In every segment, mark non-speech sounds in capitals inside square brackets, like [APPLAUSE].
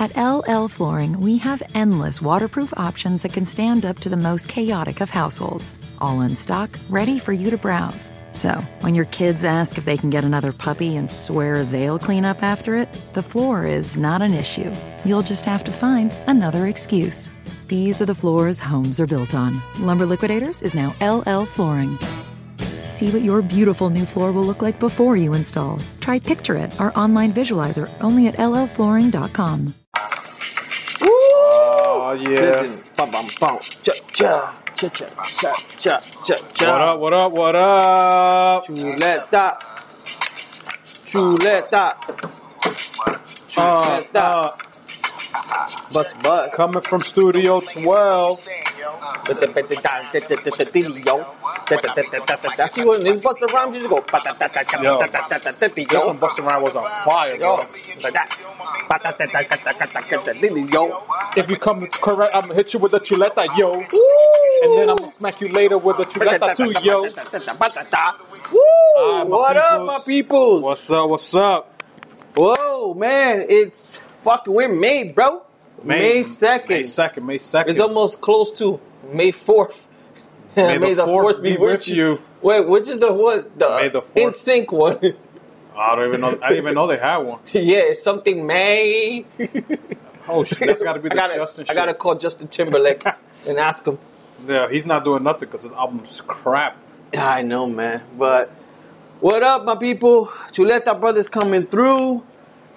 At LL Flooring, we have endless waterproof options that can stand up to the most chaotic of households, all in stock, ready for you to browse. So, when your kids ask if they can get another puppy and swear they'll clean up after it, the floor is not an issue. You'll just have to find another excuse. These are the floors homes are built on. Lumber Liquidators is now LL Flooring. See what your beautiful new floor will look like before you install. Try Picture It, our online visualizer, only at llflooring.com. Oh yeah. Bum, bum, bum. Cha, cha, cha, cha, cha, cha, cha, What up? What up? What up? Chuleta. Chuleta. Uh, Chuleta. uh, Bus, bus. coming from Studio 12. I see when these Busta Rhymes you just go. Yo, one Busta Rhymes was on fire, Yo, bro. like that. Yo. If you come correct, I'm gonna hit you with the chuleta, yo. And then I'm gonna smack you later with the chuleta too, yo. Woo! Ah, my what up, my peoples? What's up? What's up? Whoa, man, it's fucking we're May, bro. May second. May second. May second. It's almost close to May fourth. [LAUGHS] May the fourth be with you. Wait, which is the what? The, May the fourth. NSYNC one. I don't even know. I didn't even know they had one. [LAUGHS] yeah, it's something May. [LAUGHS] Oh shit, that's got to be the I gotta, Justin. I gotta shit. call Justin Timberlake and ask him. Yeah, he's not doing nothing because his album's crap. I know, man. But what up, my people? Chuleta Brothers coming through.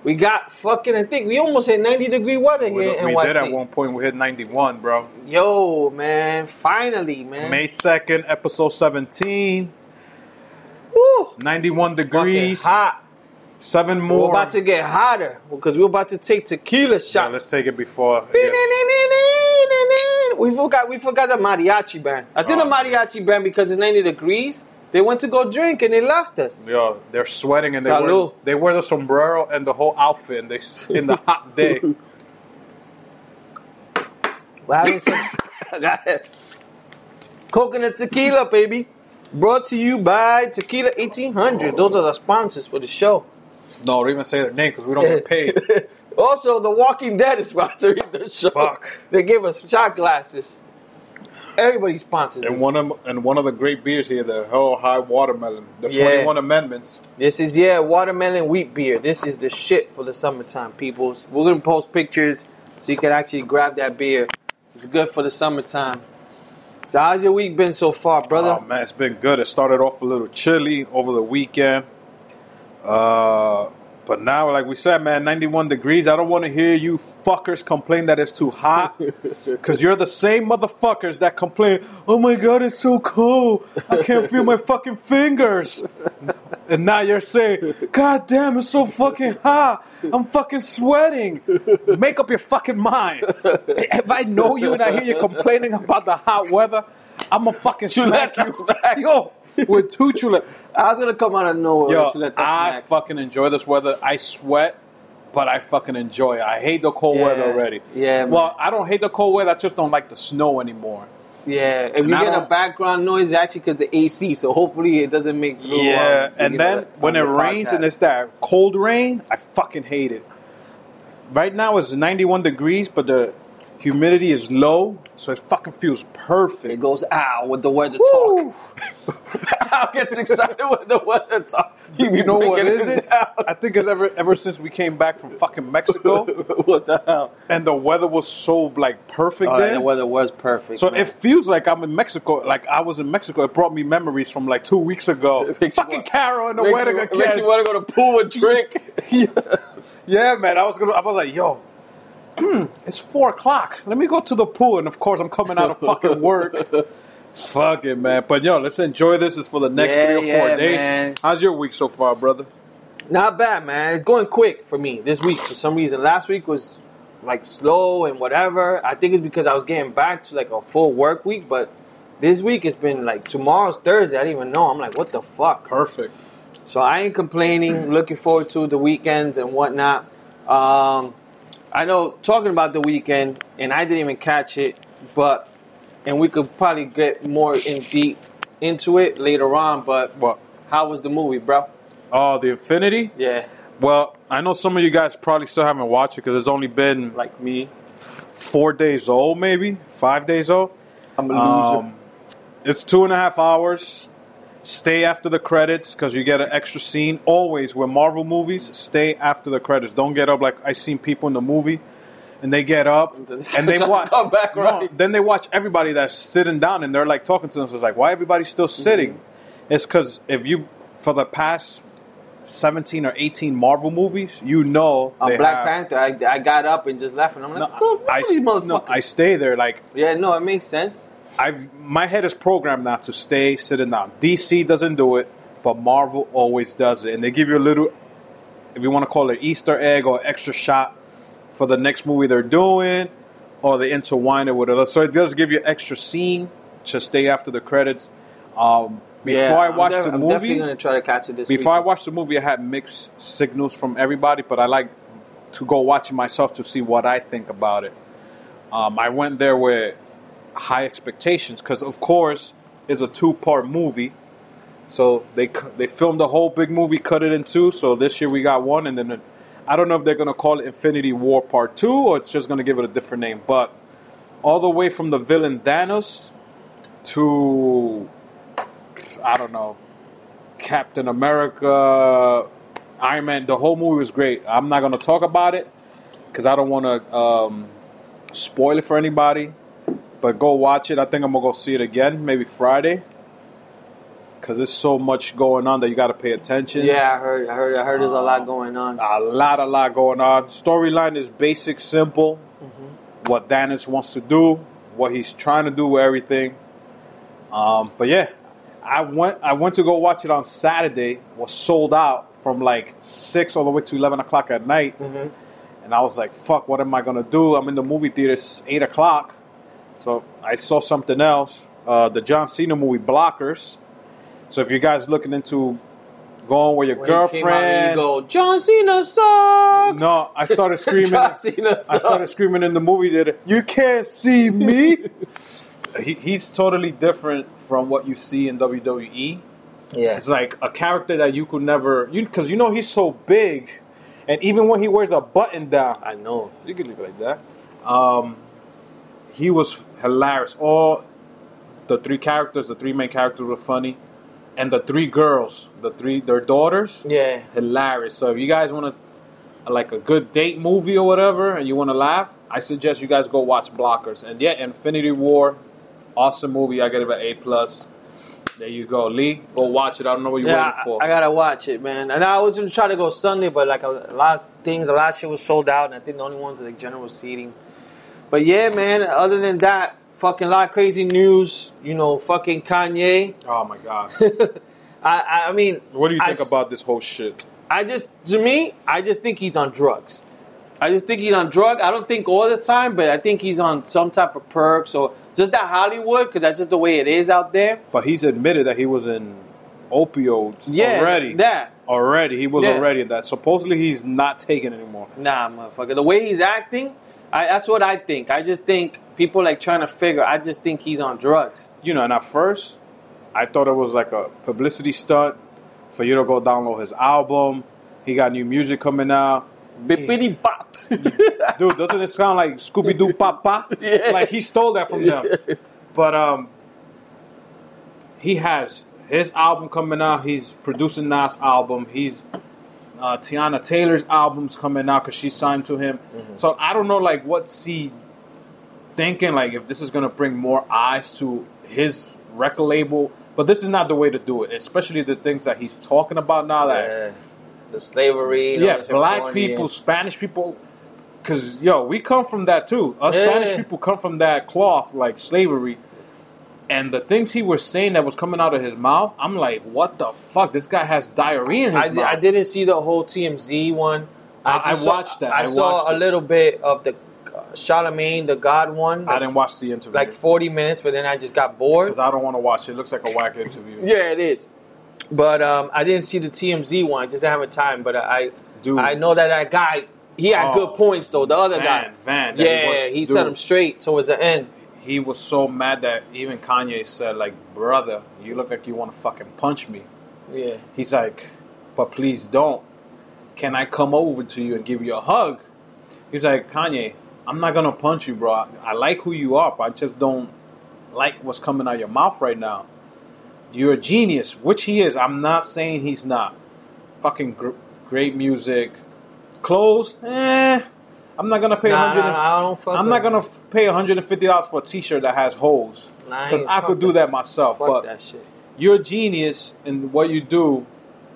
We got fucking. I think we almost hit 90 degree weather We, here in we NYC. did at one point. We hit 91, bro. Yo, man, finally, man. May 2nd, episode 17. Woo! 91 Fucking degrees. hot. Seven more. We're about to get hotter because we're about to take tequila shots. Yeah, let's take it before. yeah. We forgot. We forgot the mariachi band. I think Oh. the mariachi band because it's 90 degrees. They went to go drink and they left us. Yeah, they're sweating and they wear, they wear the sombrero and the whole outfit and they, in the hot day. We're having some coconut tequila, baby. Brought to you by Tequila 1800. Those are the sponsors for the show. No, don't even say their name because we don't get paid. [LAUGHS] also, The Walking Dead is sponsoring the show. Fuck. They give us shot glasses. Everybody sponsors And us. one of and one of the great beers here, the Hell High Watermelon, the Yeah. 21 Amendments. This is yeah, watermelon wheat beer. This is the shit for the summertime, peoples. We're gonna post pictures so you can actually grab that beer. It's good for the summertime. So how's your week been so far, brother? Oh man, it's been good. It started off a little chilly over the weekend. Uh, but now, like we said, man, 91 degrees. I don't want to hear you fuckers complain that it's too hot. [LAUGHS] Because you're the same motherfuckers that complain, oh my god, it's so cold. I can't feel my fucking fingers. [LAUGHS] And now you're saying, God damn, it's so fucking hot. I'm fucking sweating. Make up your fucking mind. [LAUGHS] If I know you and I hear you complaining about the hot weather, I'm gonna fucking smack you. smack. Yo, with two chuleta. I was gonna come out of nowhere Yo, to let that I smack. fucking enjoy this weather. I sweat, but I fucking enjoy it. I hate the cold Yeah. weather already. Yeah, man. Well, I don't hate the cold weather. I just don't like the snow anymore. yeah, if you I get a background noise, actually because the AC. So hopefully it doesn't make through. Yeah, um, and know, then when it the rains and it's that cold rain, I fucking hate it. Right now it's 91 degrees, but the humidity is low, so it fucking feels perfect. it goes ow with the weather Woo! talk. [LAUGHS] Al gets excited with the weather talk. He You know what is it? down. I think it's ever ever since we came back from fucking Mexico [LAUGHS] what the hell? and the weather was so like perfect Oh, there. the weather was perfect. So man. it feels like I'm in Mexico. Like I was in Mexico. It brought me memories from like two weeks ago. It [LAUGHS] makes you Fucking Carol and the makes wedding you, again. makes you want to go to pool and drink. yeah, man. I was gonna. I was like, yo, hmm, it's four o'clock. Let me go to the pool. And of course, I'm coming out of fucking work. [LAUGHS] Fuck it, man. But yo, let's enjoy this. Is for the next Yeah, three or four yeah, days. man. How's your week so far, brother? Not bad, man. It's going quick for me this week for some reason. Last week was like slow and whatever. I think it's because I was getting back to like a full work week, but this week it's been like tomorrow's Thursday. I didn't even know. I'm like, what the fuck? Perfect. So I ain't complaining. Looking forward to the weekends and whatnot. Um, I know talking about the weekend, and I didn't even catch it, but and we could probably get more in deep into it later on. But What? how was the movie, bro? Oh, the Infinity. Yeah, Well, I know some of you guys probably still haven't watched it because it's only been Like me, four days old, maybe five days old. I'm a loser. Um, it's two and a half hours. Stay after the credits because you get an extra scene. Always with Marvel movies, stay after the credits. Don't get up like I seen people in the movie, and they get up [LAUGHS] and they watch. come back, No, then they watch everybody that's sitting down and they're like talking to them. So it's like, why everybody's still mm-hmm. sitting? It's because if you for the past seventeen or eighteen Marvel movies, you know on Black have- Panther, I, I got up and just left, and I'm like, No, I, these motherfuckers. no, I stay there like yeah, no, it makes sense. I've my head is programmed now to stay sitting down. DC doesn't do it, but Marvel always does it, and they give you a little, if you want to call it Easter egg or extra shot for the next movie they're doing, or they intertwine it with it. So it does give you extra scene to stay after the credits. Um, before yeah, I I'm watched def- the I'm movie, definitely gonna try to catch it this before I watched the movie, I had mixed signals from everybody, but I like to go watch it myself to see what I think about it. Um, I went there with high expectations because, of course, it's a two-part movie. So they they filmed the whole big movie, cut it in two. So this year we got one, and then I don't know if they're gonna call it Infinity War Part Two or it's just gonna give it a different name. But all the way from the villain Thanos to I don't know Captain America, Iron Man. The whole movie was great. I'm not gonna talk about it because I don't want to um, spoil it for anybody. But go watch it. I think I'm gonna go see it again, maybe Friday, because there's so much going on that you got to pay attention. Yeah, I heard, I heard, I heard. There's a lot going on. a lot, a lot going on. Storyline is basic, simple. Mm-hmm. What Thanos wants to do, what he's trying to do with everything. Um, but yeah, I went. I went to go watch it on Saturday. Was sold out from like six all the way to eleven o'clock at night. Mm-hmm. And I was like, "Fuck, what am I gonna do?" I'm in the movie theater. It's eight o'clock, so I saw something else. Uh, the John Cena movie, Blockers. So if you guys looking into going with your When he came out girlfriend, you go, John Cena sucks. no, I started [LAUGHS] screaming. John Cena I started screaming in the movie theater. You can't see me. [LAUGHS] he, he's totally different from what you see in WWE. Yeah, It's like a character that you could never, you because you know he's so big, and even when he wears a button down, I know. you can look like that. Um, he was hilarious. All the three characters, the three main characters were funny, and the three girls, the three their daughters, Yeah, hilarious. So if you guys want to like a good date movie or whatever, and you want to laugh, I suggest you guys go watch Blockers. And yeah, Infinity War, awesome movie. I get it an A plus. There you go, Lee. Go watch it. I don't know what you're yeah. waiting I, for. I gotta watch it, man. And I was gonna try to go Sunday, but like a lot of things, the last year was sold out, and I think the only ones are like general seating. But yeah, man. Other than that, fucking lot of crazy news. You know, fucking Kanye. oh my god, [LAUGHS] I, I, I mean, what do you think s- about this whole shit? I just, to me, I just think he's on drugs. I just think he's on drug. I don't think all the time, but I think he's on some type of perks or just that Hollywood because that's just the way it is out there. But he's admitted that he was in opioids Yeah, already. that. already, he was Yeah. already in that. Supposedly, he's not taking anymore. Nah, motherfucker. The way he's acting, I, that's what I think. I just think people like trying to figure. I just think he's on drugs. You know, and at first, I thought it was like a publicity stunt for you to go download his album. He got new music coming out. Bippity bop. [LAUGHS] Dude, doesn't it sound like Scooby Doo Papa? [LAUGHS] Yeah. Like he stole that from them. [LAUGHS] But um, he has his album coming out. He's producing Nas' album. He's uh, Teyana Taylor's album's coming out because she signed to him. So I don't know, like, what's he thinking? Like, if this is gonna bring more eyes to his record label. But this is not the way to do it, especially the things that he's talking about now. That Yeah. The slavery. yeah, black people, Spanish people. Because yo, we come from that too. Us Yeah. Spanish people come from that cloth, like slavery. And the things he was saying that was coming out of his mouth, I'm like, what the fuck? This guy has diarrhea in his I, mouth. I didn't see the whole TMZ one. I- I just watched that. I, I saw a it. little bit of the uh, Charlamagne, the God one. I didn't watch the interview like 40 minutes, but then I just got bored. because I don't want to watch it. It looks like a whack interview. [LAUGHS] Yeah, it is. But um, I didn't see the TMZ one. I just didn't have a time. But I, Dude. I know that that guy. He had Oh. good points though. The other Van, guy, Van, that he yeah, was- he set him straight towards the end. He was so mad that even Kanye said, like, brother, you look like you want to fucking punch me. Yeah, He's like, but please don't. can I come over to you and give you a hug? He's like, Kanye, I'm not gonna punch you, bro. I, I like who you are, but I just don't like what's coming out of your mouth right now. You're a genius, which he is. I'm not saying he's not. Fucking gr- great music, clothes. Eh, I'm not gonna pay Nah, 100. nah, nah, I don't fuck I'm not gonna f- pay 150 dollars for a T-shirt that has holes because I fuck could do that myself. Fuck but that shit. you're a genius in what you do,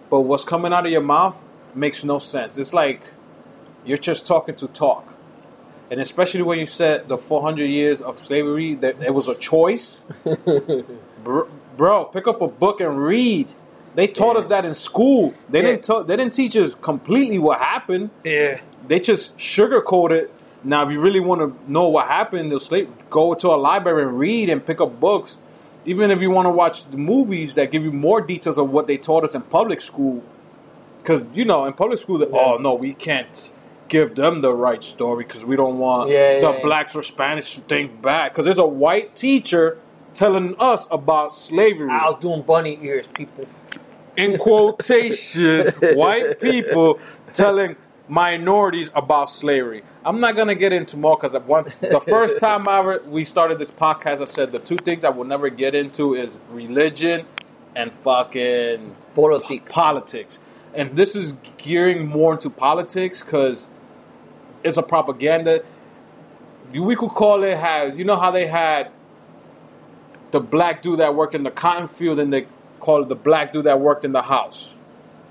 but what's coming out of your mouth makes no sense. It's like you're just talking to talk. And especially when you said the 400 years of slavery, that it was a choice. [LAUGHS] bro, bro, pick up a book and read. They taught Yeah. us that in school. They Yeah. didn't. Ta- they didn't teach us completely what happened. Yeah. They just sugarcoat it. Now, if you really want to know what happened, the slave go to a library and read and pick up books. Even if you want to watch the movies that give you more details of what they taught us in public school, because you know in public school, they, Yeah. oh no, we can't give them the right story because we don't want Yeah, the yeah, yeah. blacks or Spanish to think back. Because there's a white teacher telling us about slavery I was doing bunny ears, people. in quotation, [LAUGHS] white people telling minorities about slavery. I'm not gonna get into more because once the first [LAUGHS] time I ever we started this podcast, I said the two things I will never get into is religion and fucking Politics. politics. And this is gearing more into politics because it's a propaganda. We could call it how you know how they had the black dude that worked in the cotton field and they call it the black dude that worked in the house.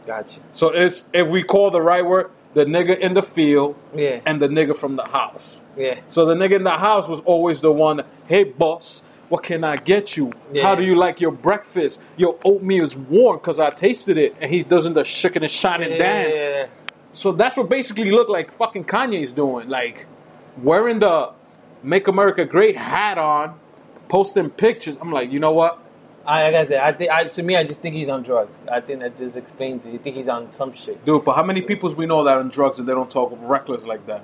Gotcha. So it's if we call the right word, the nigga in the field Yeah. and the nigga from the house. Yeah. So the nigga in the house was always the one, hey boss, what can I get you? Yeah. How do you like your breakfast? Your oatmeal is warm because I tasted it. And he doesn't the shaking and shining Yeah, dance. yeah. So that's what basically looked like fucking Kanye's doing. Like wearing the Make America Great hat on, posting pictures. I'm like, you know what? I, like I said, I think I, to me, I just think he's on drugs. I think that just explains it. You think he's on some shit. Dude, but how many peoples we know that are on drugs and they don't talk reckless like that?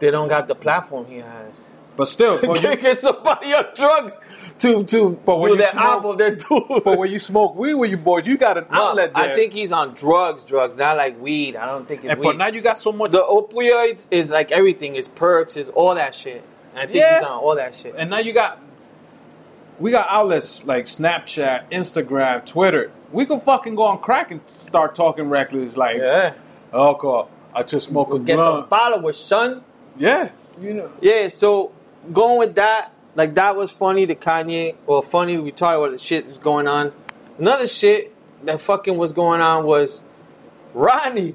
They don't got the platform he has. But still, [LAUGHS] you, get somebody on drugs to to But when do that smoke- album they're doing. but when you smoke weed with you boys, you got an No, outlet there. I think he's on drugs, drugs, not like weed. I don't think it's and, weed. but now you got so much the opioids is like everything. It's perks. Is all that shit. And I think Yeah. he's on all that shit. and now you got we got outlets like Snapchat, Instagram, Twitter. We could fucking go on crack and start talking reckless like, yeah, oh god, I just smoke a we'll get some followers, son. Yeah, you know. Yeah, so going with that, like that was funny to Kanye. Well, funny we talked about the shit that's going on. Another shit that fucking was going on was Ronnie.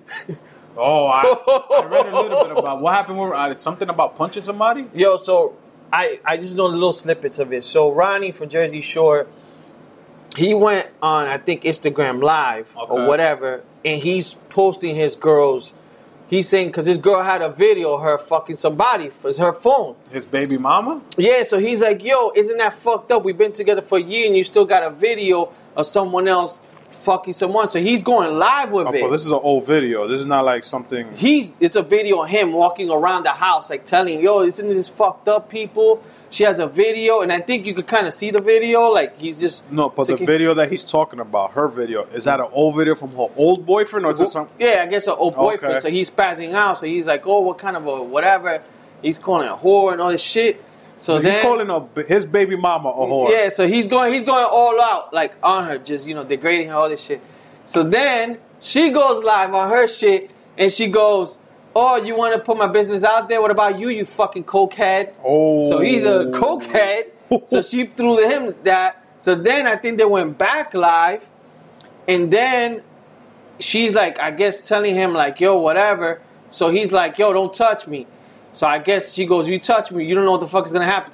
Oh, I, I read a little bit [LAUGHS] about what happened with uh, something about punching somebody. Yo, so I I just know little snippets of it. So Ronnie from Jersey Shore, he went on I think Instagram Live Okay. or whatever, and he's posting his girls. He's saying because his girl had a video of her fucking somebody for her phone. His baby mama. Yeah, so he's like, yo, isn't that fucked up? We've been together for a year and you still got a video of someone else fucking someone. So he's going live with Oh, it. but this is an old video. This is not like something. he's it's a video of him walking around the house, like telling, yo, isn't this fucked up, people? She has a video, and I think you could kind of see the video. Like he's just No, but the video that he's talking about, her video, is that an old video from her old boyfriend, or is it some? Yeah, I guess an old boyfriend. Okay. So he's spazzing out. So he's like, oh, what kind of a whatever? He's calling a whore and all this shit. So he's then, calling a, his baby mama a whore. Yeah, so he's going he's going all out like on her, just you know degrading her all this shit. So then she goes live on her shit and she goes, "Oh, you want to put my business out there? What about you, you fucking cokehead?" Oh. So he's a oh. cokehead. [LAUGHS] so she threw to him that. So then I think they went back live, and then she's like, I guess telling him like, "Yo, whatever." So he's like, "Yo, don't touch me." So I guess she goes, "You touch me, you don't know what the fuck is gonna happen."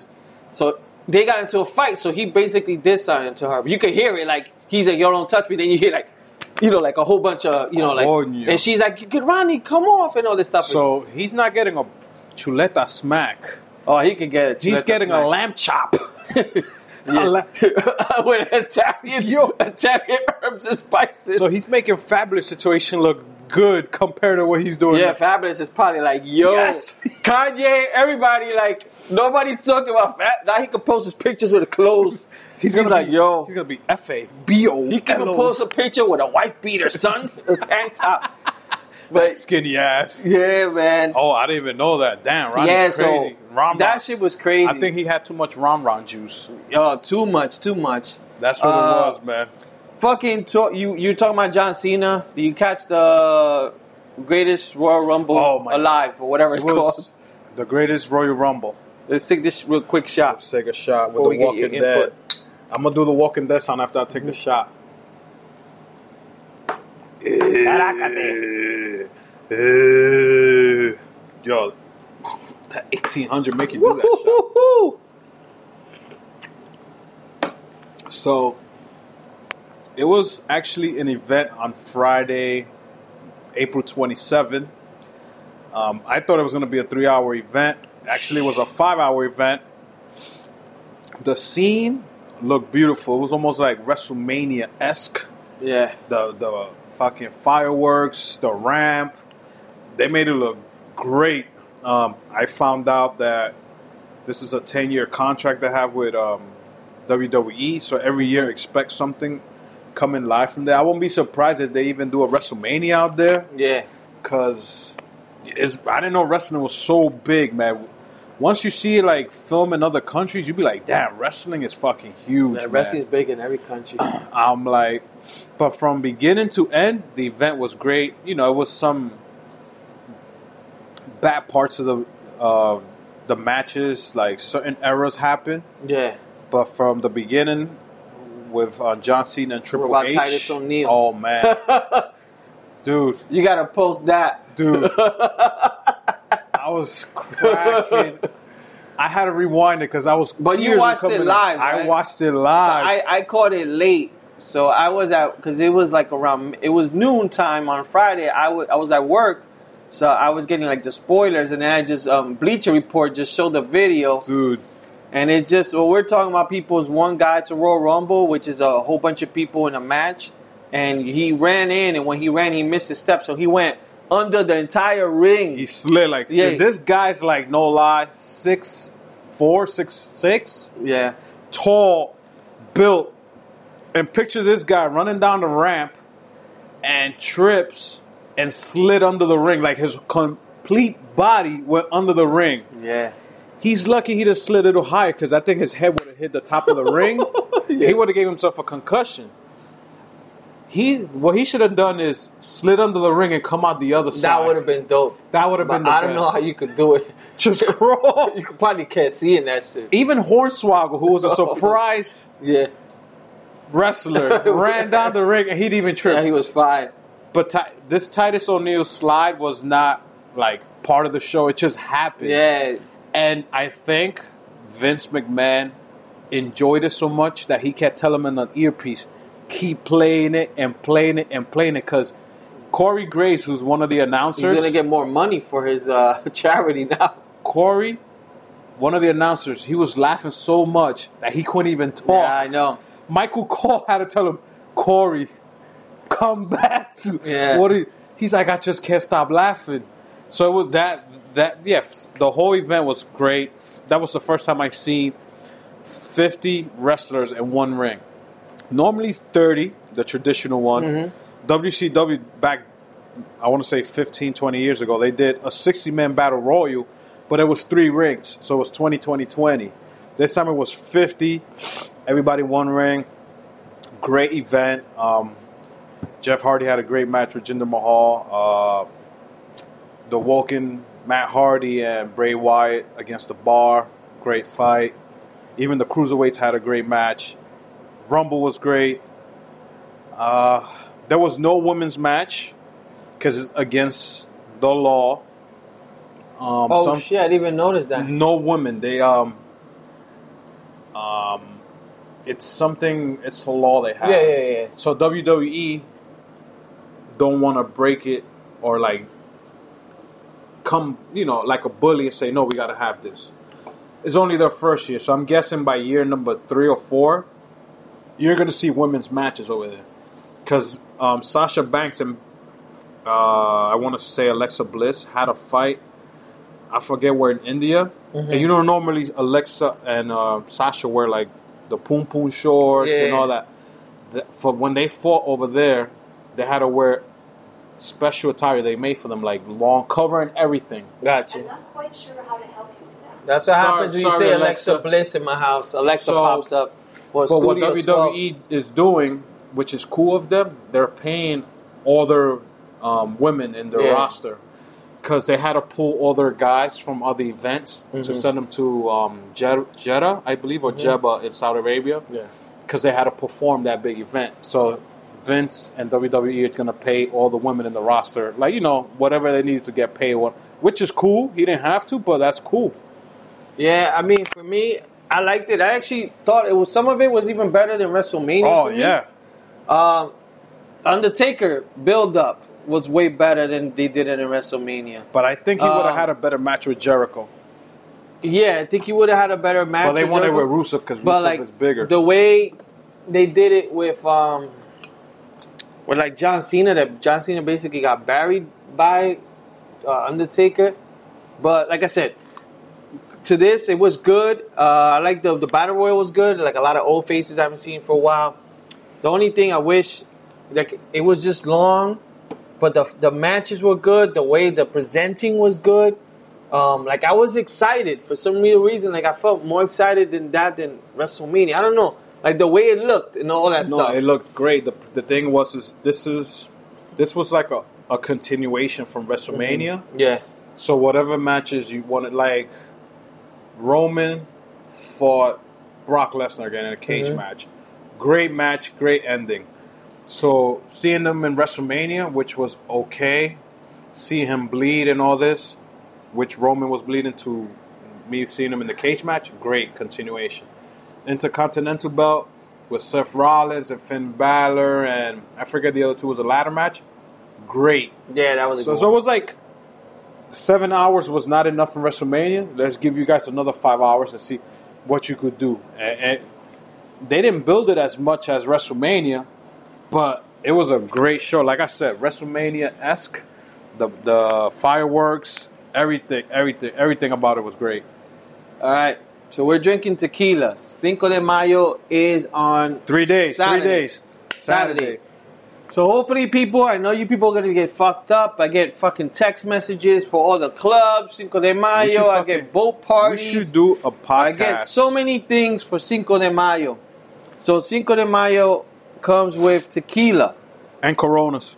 So they got into a fight. So he basically did something to her. But you could hear it like he's like, "Yo, don't touch me." Then you hear like, you know, like a whole bunch of you know, like, oh, Coño. and she's like, "You "Get Ronnie, come off," and all this stuff. So he's not getting a chuleta smack. oh, he could get it. He's getting a lamb chop. [LAUGHS] A la- [LAUGHS] with Italian, Yo. Italian herbs and spices. so he's making Fabolous situation look good compared to what he's doing. yeah, Fabolous is probably like, yo, Yes. [LAUGHS] Kanye, everybody, like, nobody's talking about Fab. Now he can post his pictures with the clothes. he's gonna be, like, yo. He's gonna be F A B O. He can post a picture with a wife beater, son, a tank top. but Skinny ass. yeah, man. Oh, I didn't even know that. Damn, Ronnie's yeah, crazy. so Ron that Ron. shit was crazy. I think he had too much Ron Ron juice. oh, too much, too much. That's what Uh, it was, man. Fucking talk, you you talking about John Cena? Do you catch the greatest Royal Rumble Oh, my- alive or whatever it's It was called? the greatest Royal Rumble. Let's take this real quick shot. Let's take a shot Before with the Walking Dead. input. I'm gonna do the Walking Dead sound after I take the shot. Caracate. Eh, Yo, that 1800 make you do that shot. So it was actually an event on Friday, April 27th. Um, I thought it was going to be a three hour event. Actually, it was a five hour event. The scene looked beautiful. It was almost like WrestleMania esque. Yeah, The, the fucking fireworks, the ramp, they made it look great. Um, I found out that this is a 10 year contract they have with um, WWE, so every year expect something coming live from there. I won't be surprised if they even do a WrestleMania out there yeah. because I didn't know wrestling was so big, man. Once you see it like film in other countries, you'd be like, damn, wrestling is fucking huge. Yeah, man. wrestling's big in every country. [CLEARS THROAT] I'm like, but from beginning to end, the event was great. You know, it was some bad parts of the uh, the matches, like certain errors happened. yeah, But from the beginning, with uh, John Cena and Triple about H, Titus O'Neil? oh man, [LAUGHS] dude, you gotta post that. dude, [LAUGHS] I was cracking. I had to rewind it because I was. But you watched it live, I watched it So live. I, I caught it late. So I was at because it was like around it was noon time on Friday. I I was at work, so I was getting like the spoilers, and then I just um, Bleacher Report just showed the video, dude, and it's just what we're talking about. People is one guy to Royal Rumble, which is a whole bunch of people in a match, and he ran in, and when he ran, he missed his step, so he went under the entire ring. He slid like Yeah. this guy's like no lie, six four, six six, yeah, tall, built, and picture this guy running down the ramp and trips and slid under the ring like his complete body went under the ring. yeah. He's lucky he just slid a little higher because I think his head would have hit the top of the ring. [LAUGHS] He would have gave himself a concussion. He what he should have done is slid under the ring and come out the other side. That would have been dope. That would have been. I don't know how you could do it. [LAUGHS] just crawl. [LAUGHS] You probably can't see in that shit. Even Hornswoggle, who was a oh. surprise Yeah, wrestler, ran down the ring and he didn't even trip. yeah, he was fine. but Ti- this Titus O'Neil slide was not like part of the show. It just happened. Yeah, And I think Vince McMahon enjoyed it so much that he kept telling him in an earpiece, keep playing it and playing it and playing it because Corey Graves, who's one of the announcers, he's gonna get more money for his uh, [LAUGHS] charity now. Corey, one of the announcers, he was laughing so much that he couldn't even talk. Yeah, I know. Michael Cole had to tell him, Corey, come back to Yeah. what? He, he's like, I just can't stop laughing. So it was that that yes, the whole event was great. That was the first time I've seen fifty wrestlers in one ring. Normally thirty, the traditional one. Mm-hmm. WCW back, I want to say 15, 20 years ago, they did a sixty man battle royal, but it was three rings, so it was 20, 20, 20. This time it was fifty. Everybody one ring. Great event. Um, Jeff Hardy had a great match with Jinder Mahal. Uh, the Woken, Matt Hardy, and Bray Wyatt against the Bar. Great fight. Even the Cruiserweights had a great match. Rumble was great. Uh, there was no women's match because it's against the law. Um, Oh some- shit, I didn't even notice that. no women. They um um it's something it's a law they have. Yeah, yeah, yeah. So WWE don't want to break it or like come, you know, like a bully and say no, we got to have this. It's only their first year, so I'm guessing by year number 3 or 4 you're going to see women's matches over there. Cuz um, Sasha Banks and uh, I want to say Alexa Bliss had a fight I forget where in India. And you know, normally Alexa and uh, Sasha wear like the poom poom shorts and all that. The, for when they fought over there, they had to wear special attire they made for them, like long cover and everything. Gotcha. I'm not quite sure how to help you with that. That's what Sorry- happens when you say Alexa, Alexa. Bliss in my house. Alexa So- pops up. Or But what WWE 12. is doing, which is cool of them, they're paying all their um, women in their Yeah. roster because they had to pull all their guys from other events to Mhm. send them to um, Jeddah, I believe, or Jeddah in Saudi Arabia Yeah. because they had to perform that big event. So Vince and WWE is going to pay all the women in the roster, like you know, whatever they needed to get paid, what- which is cool. He didn't have to, but that's cool. Yeah, I mean, for me, I liked it. I actually thought it was some of it was even better than WrestleMania. Oh for me. yeah, Um, Undertaker build up was way better than they did it in WrestleMania. but I think he would have Um, had a better match with Jericho. Yeah, I think he would have had a better match. Well, they with wanted Jericho. with Rusev because but Rusev like is bigger. the way they did it with um with like John Cena that John Cena basically got buried by uh, Undertaker. But like I said to this it was good. Uh, I like the the battle royal was good. Like a lot of old faces I haven't seen for a while. The only thing I wish like it was just long but the the matches were good. The way the presenting was good. Um, like I was excited. For some real reason. Like I felt more excited than that than WrestleMania. I don't know, like the way it looked and all that stuff. no, stuff. it looked great. The, the thing was, is this is this was like a, a continuation from WrestleMania. yeah, So whatever matches you wanted, like Roman fought Brock Lesnar again in a cage Mhm. match. Great match, great ending. So seeing them in WrestleMania, which was okay, see him bleed and all this, which Roman was bleeding to me seeing him in the cage match, great continuation. Intercontinental belt with Seth Rollins and Finn Balor and I forget the other two was a ladder match. Great. yeah, that was a So, good so it was like seven hours was not enough in WrestleMania. Let's give you guys another five hours and see what you could do. And, and they didn't build it as much as WrestleMania, but it was a great show. Like I said, WrestleMania esque. The the fireworks, everything, everything, everything about it was great. All right, so we're drinking tequila. Cinco de Mayo is on Three days, Saturday. three days. Saturday. So hopefully, people, I know you people are gonna get fucked up. I get fucking text messages for all the clubs, Cinco de Mayo. I get boat parties. We should do a podcast. I get so many things for Cinco de Mayo. So Cinco de Mayo comes with tequila and Coronas.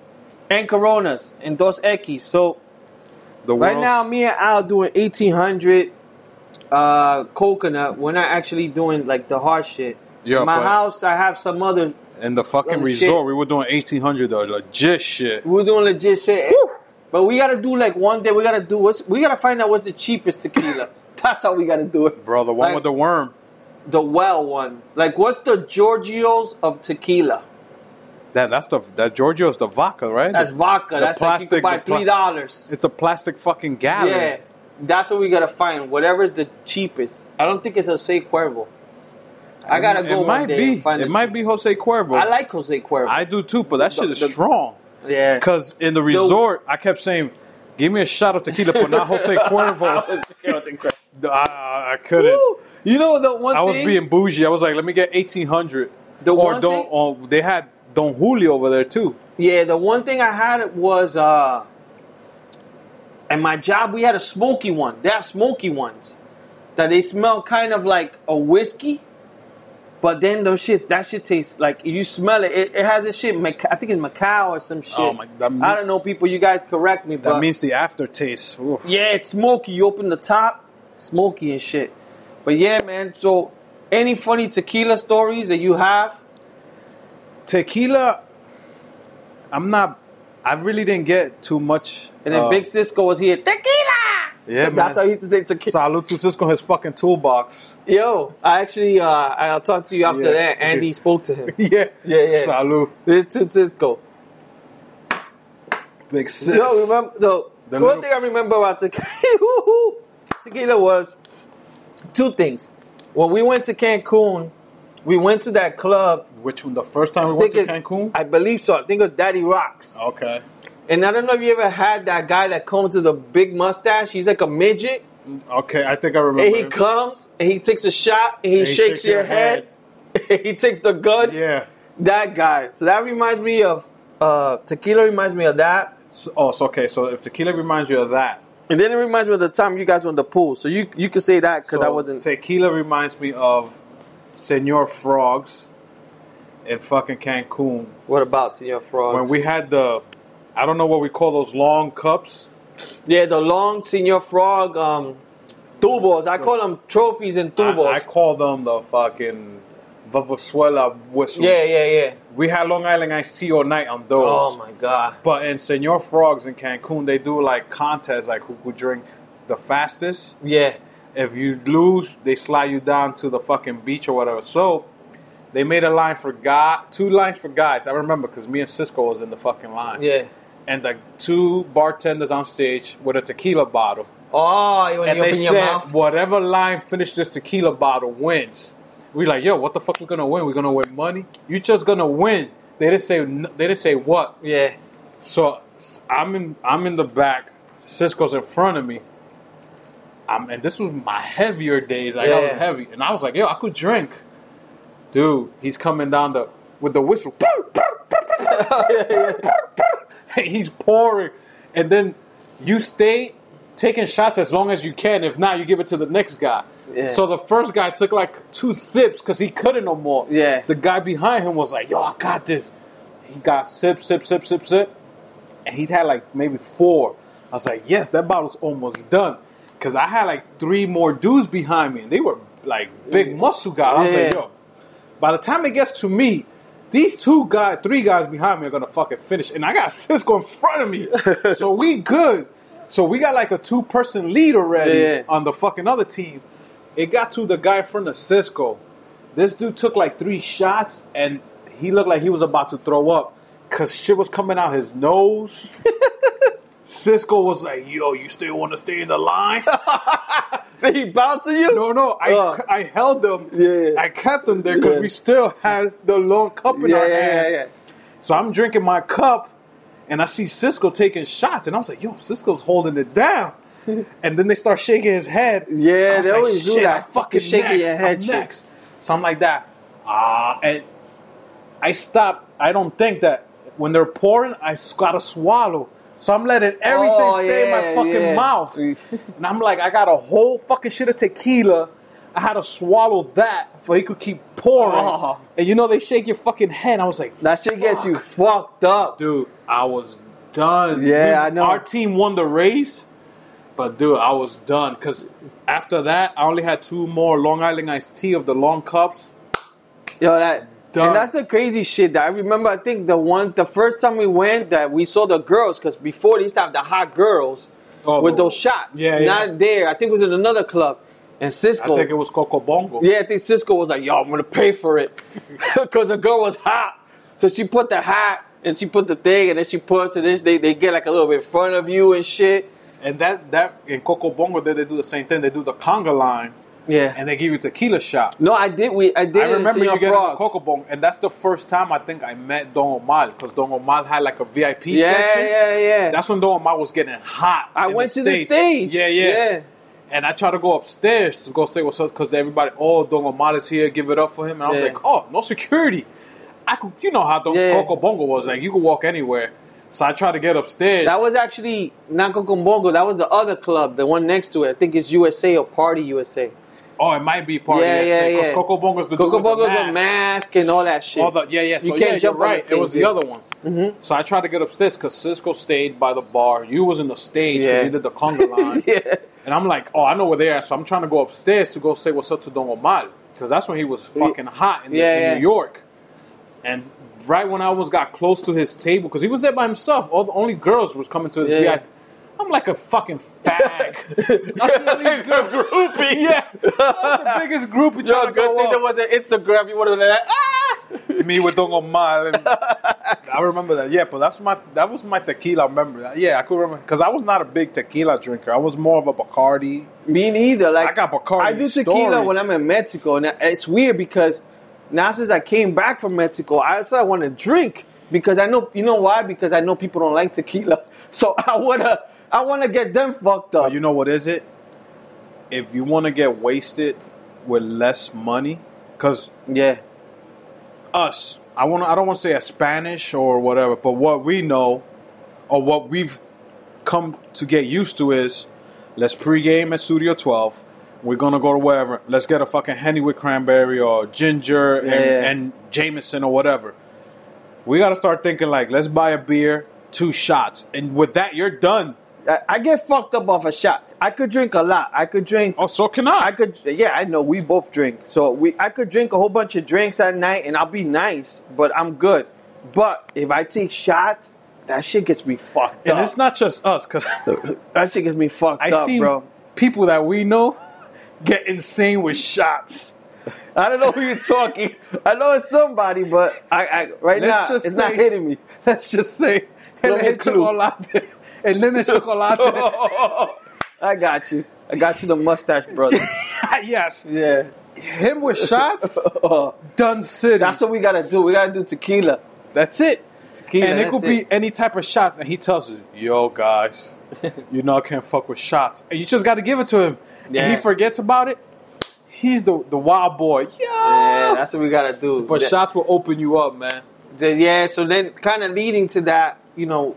and Coronas and Dos Equis. So The right now, me and Al doing eighteen hundred uh, coconut. We're not actually doing like the hard shit. Yeah, In my but- house, I have some other. in the fucking Other resort, shit. we were doing eighteen hundred though, legit shit. We're doing legit shit. But we gotta do like one day. We gotta do what's. We gotta find out what's the cheapest tequila. [LAUGHS] That's how we gotta do it, Bro, the one Like- with the worm. The well one. Like, what's the Giorgio's of tequila? That that's the that Giorgio's the vodka, right? That's vodka. That's like you buy the pla- three dollars. It's the plastic fucking gallon. Yeah, that's what we gotta find. Whatever's the cheapest. I don't think it's Jose Cuervo. I gotta It go one might day be. and find it the might be Jose Cuervo. I like Jose Cuervo. I do too, but that The- shit is the- strong. yeah. Because in the resort, I kept saying, "Give me a shot of tequila, but not Jose [LAUGHS] Cuervo." [LAUGHS] [LAUGHS] I, I couldn't. Woo! You know the one I was thing. being bougie. I was like, "Let me get eighteen hundred. The or one don't. thing- oh, they had Don Julio over there too. Yeah, the one thing I had was uh at my job we had a smoky one. They have smoky ones. That they smell kind of like a whiskey. But then those shits, that shit tastes like you smell it. It, it has this shit. I think it's Macau or some oh, shit. Oh my- that mean- I don't know, people. You guys correct me, That but means the aftertaste. Oof. yeah, it's smoky. You open the top, smoky and shit. But yeah, man. So, any funny tequila stories that you have? Tequila. I'm not. I really didn't get too much. And then uh, Big Cisco was here. Tequila. Yeah, [LAUGHS] that's man. how he used to say tequila. Salute to Cisco, his fucking toolbox. Yo, I actually, uh, I'll talk to you after Yeah. that. Andy spoke to him. [LAUGHS] yeah, Yeah, yeah. Salute, This to Cisco. big Cisco. Yo, remember? So, The one little- thing I remember about tequila, [LAUGHS] tequila was two things. When we went to Cancun, we went to that club. Which one? The first time we went to it- Cancun? I believe so. I think it was Daddy Rocks. okay. And I don't know if you ever had that guy that comes with a big mustache. He's like a midget. Okay, I think I remember. And he him. comes and he takes a shot and he, And he shakes, shakes your, your head. [LAUGHS] he takes the gun. Yeah. That guy. So that reminds me of uh, tequila. Reminds me of that. So, oh, so okay. So if tequila reminds you of that, And then it reminds me of the time you guys were in the pool. So you you could say that because so I wasn't. Tequila reminds me of Senor Frogs in fucking Cancun What about Senor Frogs? when we had the, I don't know what we call those long cups. yeah, the long Senor Frog um, tubos. I call them trophies and tubos. I, I call them the fucking vuvuzela whistles. yeah, yeah, yeah. We had Long Island iced tea all night on those. Oh my god. But in Senor Frogs in Cancun, they do like contests, like who could drink the fastest. Yeah. If you lose, they slide you down to the fucking beach or whatever. So they made a line for God, two lines for guys. I remember because me and Cisco was in the fucking line. Yeah. And the two bartenders on stage with a tequila bottle. Oh, when and you they said mouth. whatever line finished this tequila bottle wins. We like, yo, what the fuck we gonna win? We gonna win money? You just gonna win? They didn't say. They didn't say what. Yeah. So I'm in. I'm in the back. Cisco's in front of me. I'm, and this was my heavier days. Like I was heavy, and I was like, yo, I could drink. Dude, he's coming down the with the whistle. [LAUGHS] he's pouring, and then you stay taking shots as long as you can. If not, you give it to the next guy. Yeah. So the first guy took like two sips because he couldn't no more. Yeah. The guy behind him was like, "Yo, I got this." He got sip, sip, sip, sip, sip, and he had like maybe four. I was like, "Yes, that bottle's almost done." Because I had like three more dudes behind me, and they were like big muscle guys. I was like, "Yo." By the time it gets to me, these two guys, three guys behind me are gonna fucking finish, and I got [LAUGHS] Cisco in front of me, [LAUGHS] so we good. So we got like a two person lead already Yeah. on the fucking other team. It got to the guy in front of Cisco. This dude took like three shots, and he looked like he was about to throw up because shit was coming out his nose. [LAUGHS] Cisco was like, "Yo, you still want to stay in the line?" [LAUGHS] Did he bounce to you? No, no, I, Uh. I held them. Yeah. I kept them there because Yeah. we still had the long cup in Yeah, our yeah, hand. yeah, yeah. So I'm drinking my cup, and I see Cisco taking shots, and I was like, "Yo, Cisco's holding it down." [LAUGHS] and then they start shaking his head. Yeah, they like, always do that I'm fucking shaking next. your head I'm next. So I'm like that. Ah, and I stop. I don't think that when they're pouring, I gotta swallow. So I'm letting everything Oh, stay in my fucking yeah. mouth. [LAUGHS] And I'm like, I got a whole fucking shit of tequila. I had to swallow that for he could keep pouring. Oh. And you know they shake your fucking head. I was like, That shit gets you fucked up. dude, I was done. Yeah, We- I know. Our team won the race, but dude, I was done because after that, I only had two more Long Island iced tea of the long cups. Yo, that Done. and that's the crazy shit that I remember. I think the one, the first time we went, that we saw the girls because before they used to have the hot girls Oh, with those shots. Yeah, yeah. Not there. I think it was in another club. And Cisco. I think it was Coco Bongo. yeah, I think Cisco was like, "Yo, I'm gonna pay for it," [LAUGHS] because the girl was hot. So she put the hat and she put the thing, and then she puts it. in. They they get like a little bit in front of you and shit. And that that in Coco Bongo, they, they do the same thing. They do the conga line, Yeah. and they give you tequila shot. no, I did. We I did. I remember you getting the Frogs. Coco Bongo, and that's the first time I think I met Don Omar because Don Omar had like a VIP Yeah, section. yeah, yeah. Yeah. That's when Don Omar was getting hot. I went to the stage. Yeah, yeah, Yeah. And I tried to go upstairs to go say what's up because everybody, oh, Don Omar is here, give it up for him. And I was Yeah. like, oh, no security. I could, you know how Don Yeah. Coco Bongo was like, you could walk anywhere. So I tried to get upstairs. That was actually not Coco Bongo. That was the other club, the one next to it. I think it's USA or Party USA. Oh, it might be part Yeah, of yeah, that yeah. Because Coco Bongo's the Coco the Bongo's mask. a mask and all that shit. All the, yeah, yeah. So You can't jump you're right. it was the other one. Mm-hmm. So I tried to get upstairs because Cisco stayed by the bar. You was in the stage because Yeah. you did the conga [LAUGHS] line. yeah. And I'm like, oh, I know where they are. So I'm trying to go upstairs to go say what's up to Don Omar. Because that's when he was fucking hot in, Yeah, in yeah. New York. And right when I almost got close to his table, because he was there by himself, all the only girls was coming to his Yeah. VIP. I'm like a fucking fag. [LAUGHS] That's [LAUGHS] a groupie. [LAUGHS] Yeah. I'm the biggest groupie Yo, trying to good go thing up. there was an Instagram. You would have been like, ah! Me with Don Omar. and- I remember that. Yeah, but that's my that was my tequila. I remember that. Yeah, I could remember because I was not a big tequila drinker. I was more of a Bacardi. Me neither. Like I got Bacardi I do tequila stories. when I'm in Mexico, and it's weird because now since I came back from Mexico, I also I want to drink because I know you know why because I know people don't like tequila, so I wanna I wanna get them fucked up. But you know what is it? If you want to get wasted with less money, because yeah, us, I want I don't want to say a Spanish or whatever, but what we know, or what we've come to get used to is, let's pregame at Studio 12. We're gonna go to wherever. Let's get a fucking henny with cranberry or ginger and, Yeah. and Jameson or whatever. We gotta start thinking like, let's buy a beer, two shots, and with that, you're done. I, I get fucked up off of shots. I could drink a lot. I could drink. Oh, so can I. I could. Yeah, I know. We both drink, so we. I could drink a whole bunch of drinks at night, and I'll be nice, but I'm good. But if I take shots, that shit gets me fucked and up. it's not just us, because [LAUGHS] that shit gets me fucked I up, see bro. people that we know get insane with shots. I don't know who you're talking. I know it's somebody, but I, I right Let's now it's not hitting me. Let's just say, Give me a el clue. Chocolate, el nene chocolate. I got you. I got you, the mustache brother. [LAUGHS] yes, yeah. him with shots, [LAUGHS] done city. That's what we gotta do. We gotta do tequila. That's it. Tequila. and it could be any type of shots, and he tells us, "Yo, guys, you know I can't fuck with shots," and you just got to give it to him. Yeah. And he forgets about it. He's the the wild boy. Yo! Yeah, that's what we gotta do. but That- shots will open you up, man. the- yeah, so then kind of leading to that, you know,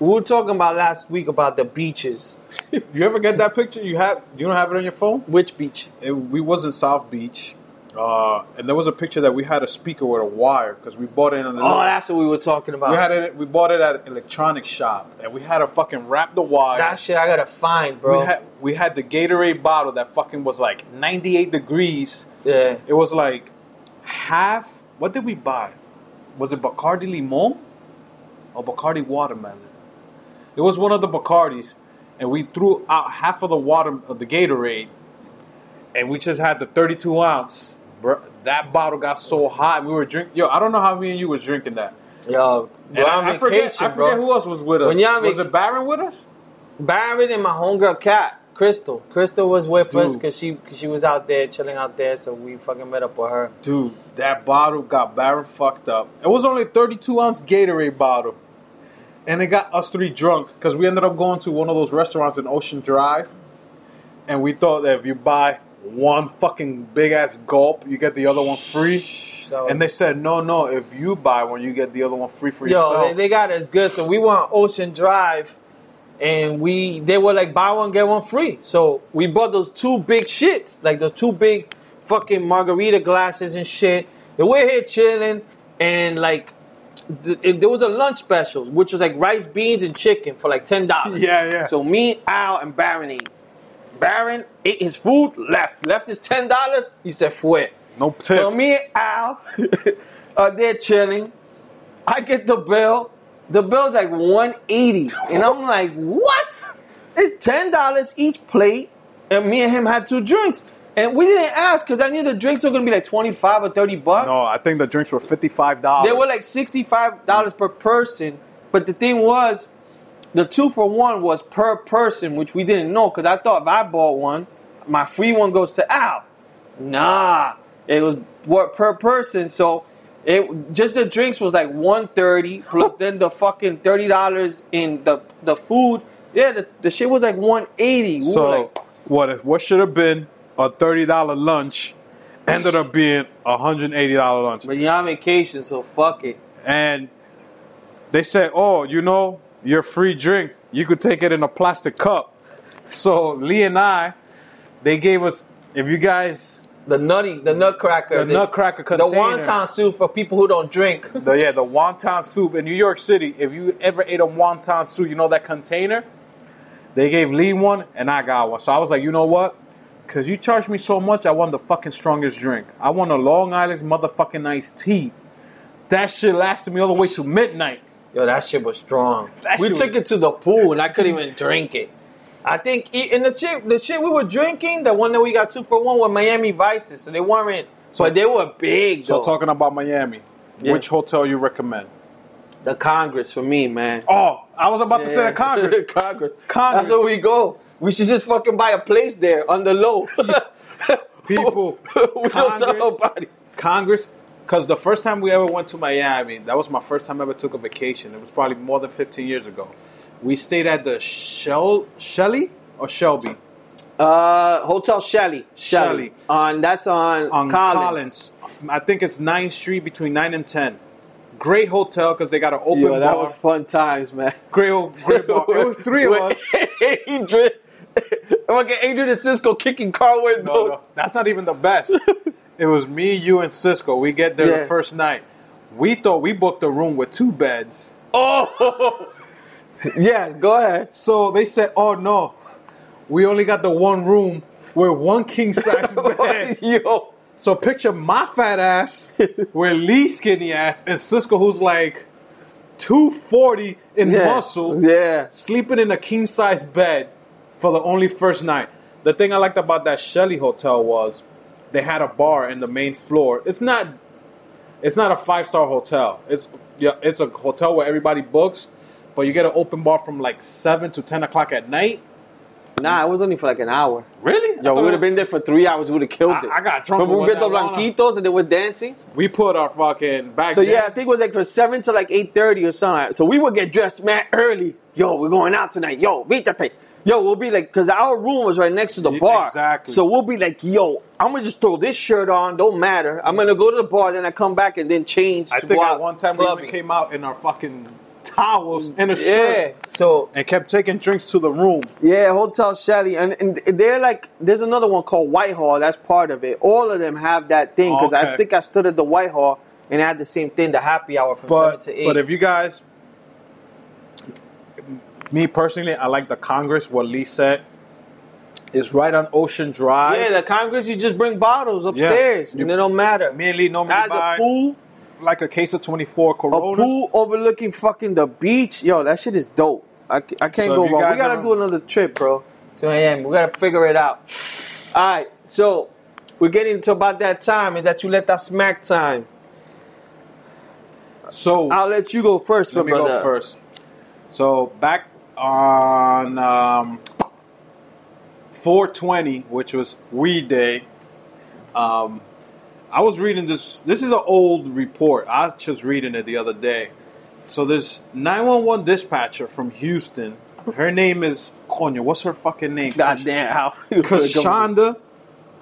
we were talking about last week about the beaches. [LAUGHS] You ever get that picture? You have you don't have it on your phone? Which beach? It, we was in South Beach, uh, and there was a picture that we had a speaker with a wire because we bought it in. the Oh, that's what we were talking about. we had it. We bought it at an electronics shop, and we had to fucking wrap the wire. that shit I gotta find, bro. we had we had the Gatorade bottle that fucking was like 98 degrees. yeah. It was like half. What did we buy? Was it Bacardi Limon or Bacardi Watermelon? It was one of the Bacardis, and we threw out half of the water of the Gatorade, and we just had the 32 ounce. Bro, that bottle got so hot. We were drinking. Yo, I don't know how me and you was drinking that. Yo, we're I, I forget, vacation, I forget bro. who else was with us. When y'all was it Baron with us? Barrett and my homegirl Cat, Crystal. Crystal was with us because she cause she was out there chilling out there, so we fucking met up with her. Dude, that bottle got Baron fucked up. It was only a 32 ounce Gatorade bottle. And it got us three drunk because we ended up going to one of those restaurants in Ocean Drive. And we thought that if you buy one fucking big ass gulp, you get the other one free. And they said, no, no, if you buy one, you get the other one free for Yo, yourself. they, they got us good. So we went on Ocean Drive, and we they were like buy one get one free. So we bought those two big shits, like those two big fucking margarita glasses and shit. And we're here chilling, and like th- there was a lunch specials, which was like rice, beans, and chicken for like ten dollars. Yeah, yeah. So me, Al, and Baron ate. Baron ate his food, left. Left his ten dollars. He said, "Fue." no tip. So me and Al [LAUGHS] are there chilling. I get the bill. The bill's like 180. And I'm like, what? It's $10 each plate. And me and him had two drinks. And we didn't ask because I knew the drinks were gonna be like 25 or 30 bucks. no, I think the drinks were $55. They were like $65 per person. But the thing was, the two for one was per person, which we didn't know because I thought if I bought one, my free one goes to Al. Nah, it was what per person. So it just the drinks was like one thirty plus then the fucking thirty dollars in the the food. Yeah, the, the shit was like one eighty. We So like, what what should have been a thirty dollar lunch ended up being a hundred eighty dollar lunch? but you're on vacation, so fuck it. And they said, "Oh, you know, your free drink, you could take it in a plastic cup." So Lee and I, they gave us. If you guys, The nutty, the nutcracker, The nutcracker container, the wonton soup for people who don't drink. [LAUGHS] the yeah, the wonton soup in New York City. If you ever ate a wonton soup, you know that container. They gave Lee one, and I got one. So I was like, you know what? Because you charged me so much, I want the fucking strongest drink. I want a Long Island motherfucking iced tea. That shit lasted me all the way to midnight. Yo, that shit was strong. That we took was- it to the pool and I couldn't even drink it. I think and the shit, the shit we were drinking, the one that we got two for one, were Miami Vices, so they weren't. but they were big. So though. talking about Miami, Yeah. which hotel you recommend? the Congress for me, man. Oh, I was about to say the [LAUGHS] Congress. Congress. Congress. That's where we go. We should just fucking buy a place there on the low. [LAUGHS] People, [LAUGHS] we don't tell nobody. Congress, because the first time we ever went to Miami, that was my first time I ever took a vacation. It was probably more than 15 years ago. We stayed at the Shell, Shelley or Shelby Uh, Hotel Shelley. Shelley. On that's on, on Collins. Collins. I think it's 9th Street between 9 and 10. Great hotel because they got an open Yo, bar. that was fun times, man. great, great bar. It was [LAUGHS] three of us. Adrian, I'm gonna get Adrian and Cisco kicking car windows. No, no, that's not even the best. [LAUGHS] it was me, you, and Cisco. We get there Yeah. the first night. We thought we booked a room with two beds. Oh, [LAUGHS] yeah. Go ahead. So they said, "Oh no, we only got the one room with one king size [LAUGHS] bed." Yo, So picture my fat ass with Lee's skinny ass and Cisco, who's like two forty in yeah, muscle, Yeah. sleeping in a king size bed for the only first night. The thing I liked about that Shelley hotel was they had a bar in the main floor. It's not it's not a five star hotel. It's yeah, it's a hotel where everybody books, but you get an open bar from like seven to ten o'clock at night. Nah, it was only for like an hour. Really? Yo, we would have was- been there for three hours. We would have killed I- it. I got drunk But we with get the that Lana. blanquitos and they were dancing. We put our fucking back. So yeah, I think it was like from seven to like eight thirty or something. So we would get dressed mad early. Yo, we're going out tonight. Yo, vítate. Yo, we'll be like, cause our room was right next to the bar. exactly. So we'll be like, yo, I'm gonna just throw this shirt on. Don't matter. I'm gonna go to the bar, then I come back and then change. I to think at one time we clubbing. even came out in our fucking towels in a Yeah. shirt So and kept taking drinks to the room. Yeah, Hotel Shelley, and, and they're like, there's another one called Whitehall. That's part of it. All of them have that thing because I Okay. think I stood at the Whitehall and I had the same thing, the happy hour from seven to eight. but if you guys, me personally, I like the Congress. What Lee said is right on Ocean Drive. yeah, the Congress, you just bring bottles upstairs You- and it don't matter. me and Lee normally Has a pool, like a case of twenty four Corona. a pool overlooking fucking the beach. Yo, that shit is dope. I, I can't So go wrong. We gotta do another trip, bro, to Miami. We gotta figure it out. All right, so we're getting to about that time. Is that you let that smack time? So I'll let you go first, let me brother. go first. So back on um, 420, which was Weed Day, um, I was reading this. This is an old report. I was just reading it the other day. So this 911 dispatcher from Houston. Her name is Konya. What's her fucking name? God damn, how [LAUGHS] Kashanda.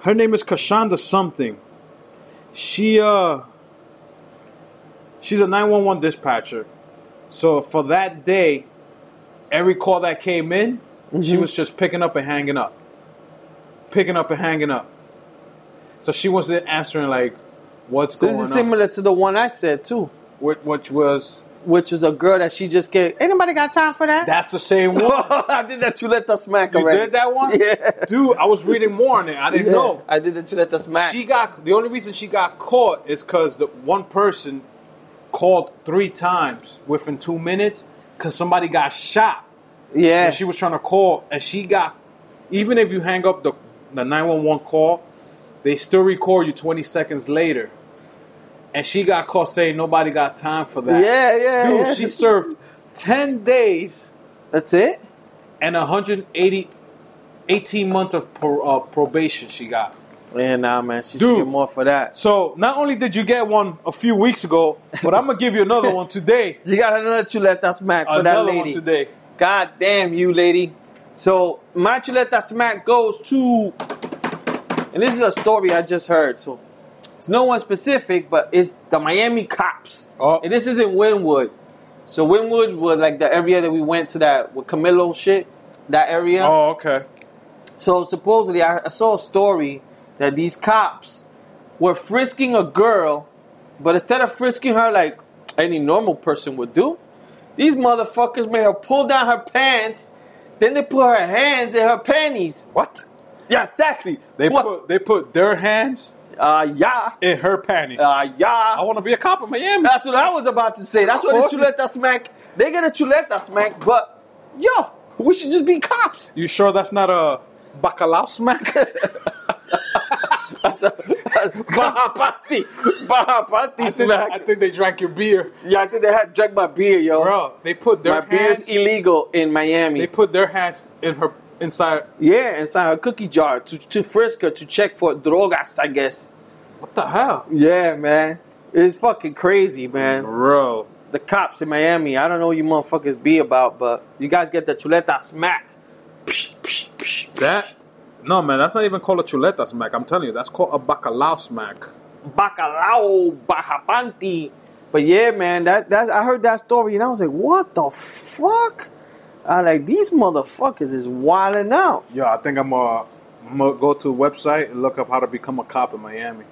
Her name is Kashanda something. She uh she's a 911 dispatcher. So for that day, every call that came in, she Mhm. was just picking up and hanging up. Picking up and hanging up. So she wasn't answering like what's So going this is on. similar to the one I said too, Which, which was which was a girl that she just gave. Anybody got time for that? that's the same one. [LAUGHS] I did that. You let the smack you already. did that one? Yeah. Dude, I was reading more on it. I didn't Yeah, know. I did that. You let the smack. She got the only reason she got caught is because the one person called three times within two minutes because somebody got shot. yeah. And she was trying to call, and she got. Even if you hang up the the nine one one call, they still record you twenty seconds later. And she got caught saying nobody got time for that. yeah, yeah, dude, yeah. she served ten days That's it. and 180, 18 months of pro, uh, probation. She got. Yeah, nah, man. She should Dude. get more for that. So not only did you get one a few weeks ago, but I'm gonna give you another one today. [LAUGHS] You got another chuleta smack for that lady. today. God damn you, lady. So my chuleta smack goes to, and this is a story I just heard. So it's no one specific, but it's the Miami cops. Oh. And this is in Wynwood. So Wynwood was like the area that we went to that with Camilo shit. That area. Oh, okay. So supposedly, I, I saw a story that these cops were frisking a girl, but instead of frisking her like any normal person would do, these motherfuckers made her pull down her pants. Then they put her hands in her panties. What? Yeah, exactly. They what? put they put their hands uh, yeah, in her panties. uh, I want to be a cop in Miami. That's what I was about to say. That's what Oh. chuleta smack. They get a chuleta smack, but yo, we should just be cops. You sure that's not a bacalao smack? [LAUGHS] That's a, that's Baja Panty. [LAUGHS] Baja Panty I, think, smack. I think they drank your beer, Yeah, I think they had drank my beer, yo. bro. They put their my beer's illegal in Miami. They put their hands in her inside. yeah, inside her cookie jar to, to frisk her to check for drogas, I guess. What the hell, Yeah, man. It's fucking crazy, man. bro? The cops in Miami, I don't know what you motherfuckers be about, but you guys get the chuleta smack. Psh, psh, psh, psh. That no man, that's not even called a chuleta smack. I'm telling you, that's called a bacalao smack. Bacalao, Baja Panty. But But yeah, man, that that I heard that story and I was like, what the fuck? I like these motherfuckers is wilding out. Yeah, I think I'm uh, I'm gonna go to a website and look up how to become a cop in Miami.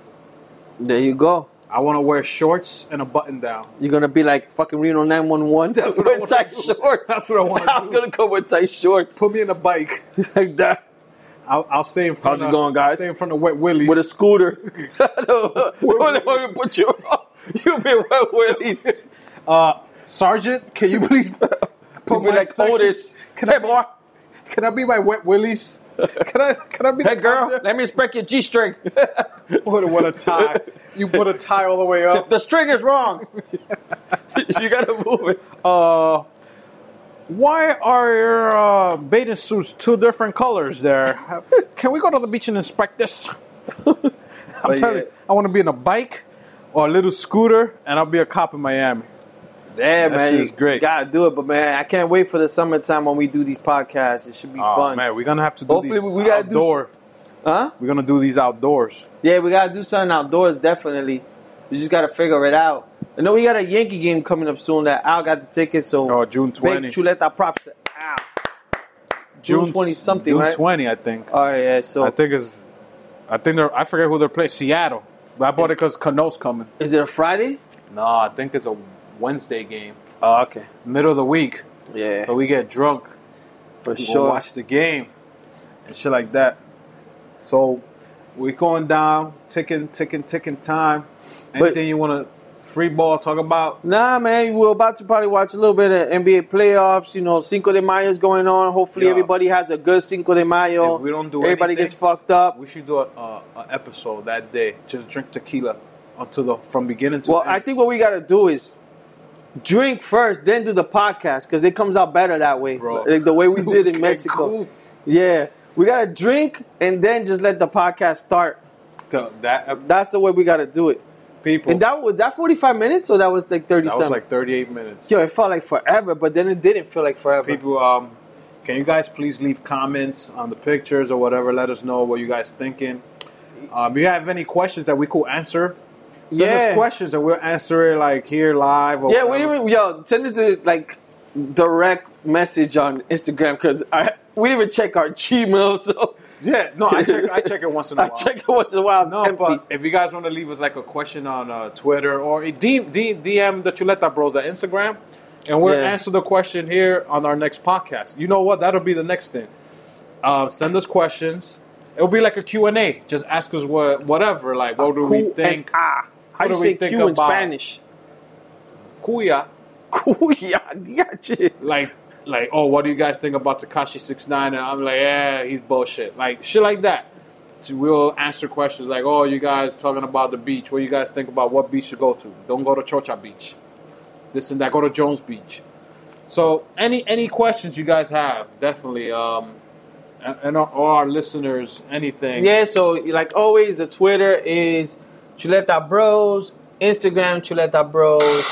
There you go. I want to wear shorts and a button down. You're gonna be like fucking Reno 911. That's what I wanna tight do. shorts. That's what I wanna [LAUGHS] I was do. gonna go with tight shorts Put me in a bike. [LAUGHS] like that I'll, I'll stay in front. How's it of, going, guys? I'll stay in front of Wet Willie's. with a scooter. [LAUGHS] They put you on, you be wet willies. uh, Sergeant, can you please [LAUGHS] put my like section- Otis. Can Hey I, boy. can I be my Wet Willie's? Can I? Can I be? Hey the girl, let me inspect your G string. [LAUGHS] What, what a tie! You put a tie all the way up. the string is wrong. you gotta move it. Uh, why are your uh, bathing suits two different colors there? [LAUGHS] Can we go to the beach and inspect this? [LAUGHS] I'm But telling yeah. you, I want to be in a bike or a little scooter, and I'll be a cop in Miami. Yeah, That man, is great. Gotta do it, but man, I can't wait for the summertime when we do these podcasts. It should be Oh fun, man, we're gonna have to do Hopefully these we gotta do outdoor. huh? We're gonna do these outdoors. Yeah, we gotta do something outdoors. Definitely, we just gotta figure it out. I know we got a Yankee game coming up soon. That Al got the tickets, so Oh, June big 20. chuleta props to Al. June twenty something, June right? 20, I think. Oh yeah, so I think it's. I think they're. I forget who they're playing. Seattle. But I bought it because Cano's coming. is it a Friday? No, I think it's a Wednesday game, Oh, okay, middle of the week. yeah, So we get drunk. for we go sure. watch the game and shit like that. So we're going down, ticking, ticking, ticking time. But- Anything you want to free ball talk about? Nah, man, we're about to probably watch a little bit of NBA playoffs. You know, Cinco de Mayo is going on. Hopefully, Yeah. everybody has a good Cinco de Mayo. If we don't do everybody anything- gets fucked up. We should do a, a, a episode that day. Just drink tequila until the from beginning to Well. I think what we got to do is drink first, then do the podcast because it comes out better that way. Bro. Like the way we [LAUGHS] did in Mexico. cool. Yeah, we got to drink and then just let the podcast start. The- that That's the way we got to do it. People. And that was that 45 minutes or that was like 30 that was like 38 minutes. Yo, it felt like forever, but then it didn't feel like forever. People, um, can you guys please leave comments on the pictures or whatever? Let us know what you guys thinking. Um, if you have any questions that we could answer, send Yeah. us questions and we'll answer it like here live. Or Yeah, we whatever. didn't even yo send us a like direct message on Instagram because I we didn't even check our Gmail, [LAUGHS] so Yeah, no, I check. I check it once in a [LAUGHS] while. I check it once in a while. No, empty. but if you guys want to leave us like a question on uh, Twitter or DM, DM the Chuleta Bros at Instagram, and we'll Yeah. answer the question here on our next podcast. You know what? That'll be the next thing. Uh, send us questions. It'll be like a Q and A. Just ask us what, whatever. Like, what do we think? ah. How do you say Q in Spanish? Cuya. Cuya, [LAUGHS] diache. Like, like, oh, what do you guys think about Tekashi Six Nine? And I'm like, yeah, he's bullshit. Like shit like that. So we'll answer questions like, oh, you guys talking about the beach? What do you guys think about what beach to go to? Don't go to Chocha Beach. This and that. Go to Jones Beach. So any any questions you guys have, definitely. Um, and, and all our listeners, anything. Yeah, so like always, the Twitter is Chuleta Bros, Instagram Chuleta Bros,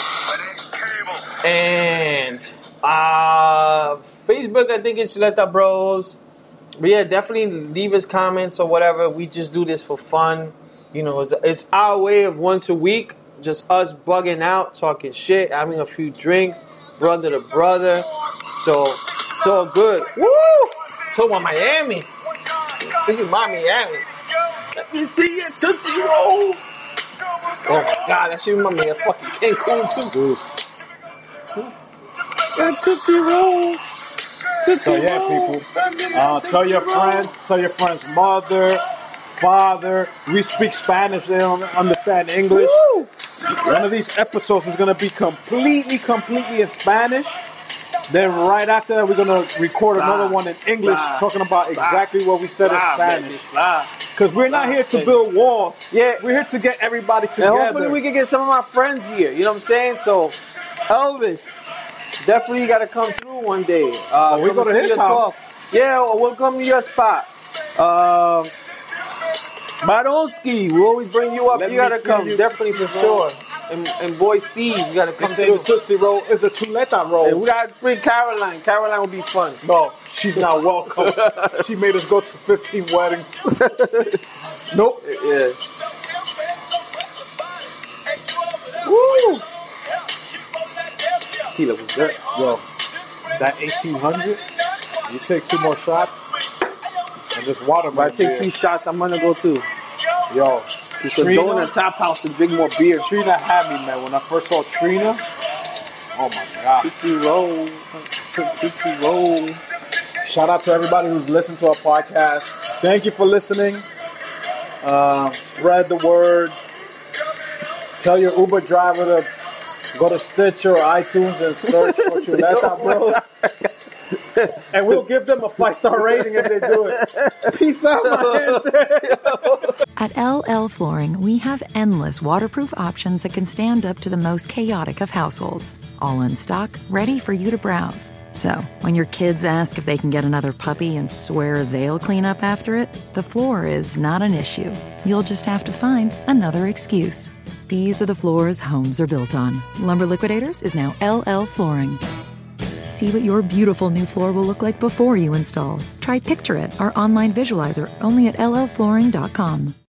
and uh, Facebook. I think it's Chuleta Bros. But yeah, definitely leave us comments or whatever. We just do this for fun. You know, it's, it's our way of once a week, just us bugging out, talking shit, having a few drinks, brother to brother. So it's all good. Woo! So about Miami. This is my Miami. Let me see your Tootsie Roll. Oh my god, that shit remind me of fucking Cancun too. That Tootsie Roll. Tootsie So yeah, Roll. people, uh, tell your friends, tell your friends' mother, father. We speak Spanish; they don't understand English. Woo! One of these episodes is gonna be completely, completely in Spanish. Then right after that, we're gonna record another one in English, Slide. talking about exactly what we said in Slide, baby, Spanish. Because we're not here to build walls. Yeah. we're here to get everybody together. And hopefully we can get some of my friends here. You know what I'm saying? So, Elvis, definitely got to come through one day. Uh, we from go to his Studio house. 12. Yeah, or we'll come to your spot. Baronsky, we always bring you up. Let you got to come, you, definitely for sure. Roll. And, and boy Steve, you got to come They say the through. Tootsie Roll is a Chuleta roll. And we got to bring Caroline. Caroline will be fun. No, she's not welcome. [LAUGHS] she made us go to 15 weddings. [LAUGHS] nope. Yeah. Woo! Tequila was good. Yo, that 1800, you take two more shots, and this water If I take two shots, I'm gonna go too. Yo, So Trina- go in the tap house and drink more beer. Trina had me, man. When I first saw Trina, oh my god. Tootsie roll, tootsie roll. Shout out to everybody who's listened to our podcast. Thank you for listening. Uh, spread the word. Tell your Uber driver to go to Stitcher or iTunes and search for [LAUGHS] Chuleta Bros. [LAUGHS] and we'll give them a five star rating if they do it. Peace out, my gente. [LAUGHS] At LL Flooring, we have endless waterproof options that can stand up to the most chaotic of households, all in stock, ready for you to browse. So, when your kids ask if they can get another puppy and swear they'll clean up after it, the floor is not an issue. You'll just have to find another excuse. These are the floors homes are built on. Lumber Liquidators is now LL Flooring. See what your beautiful new floor will look like before you install. Try Picture It, our online visualizer, only at llflooring.com.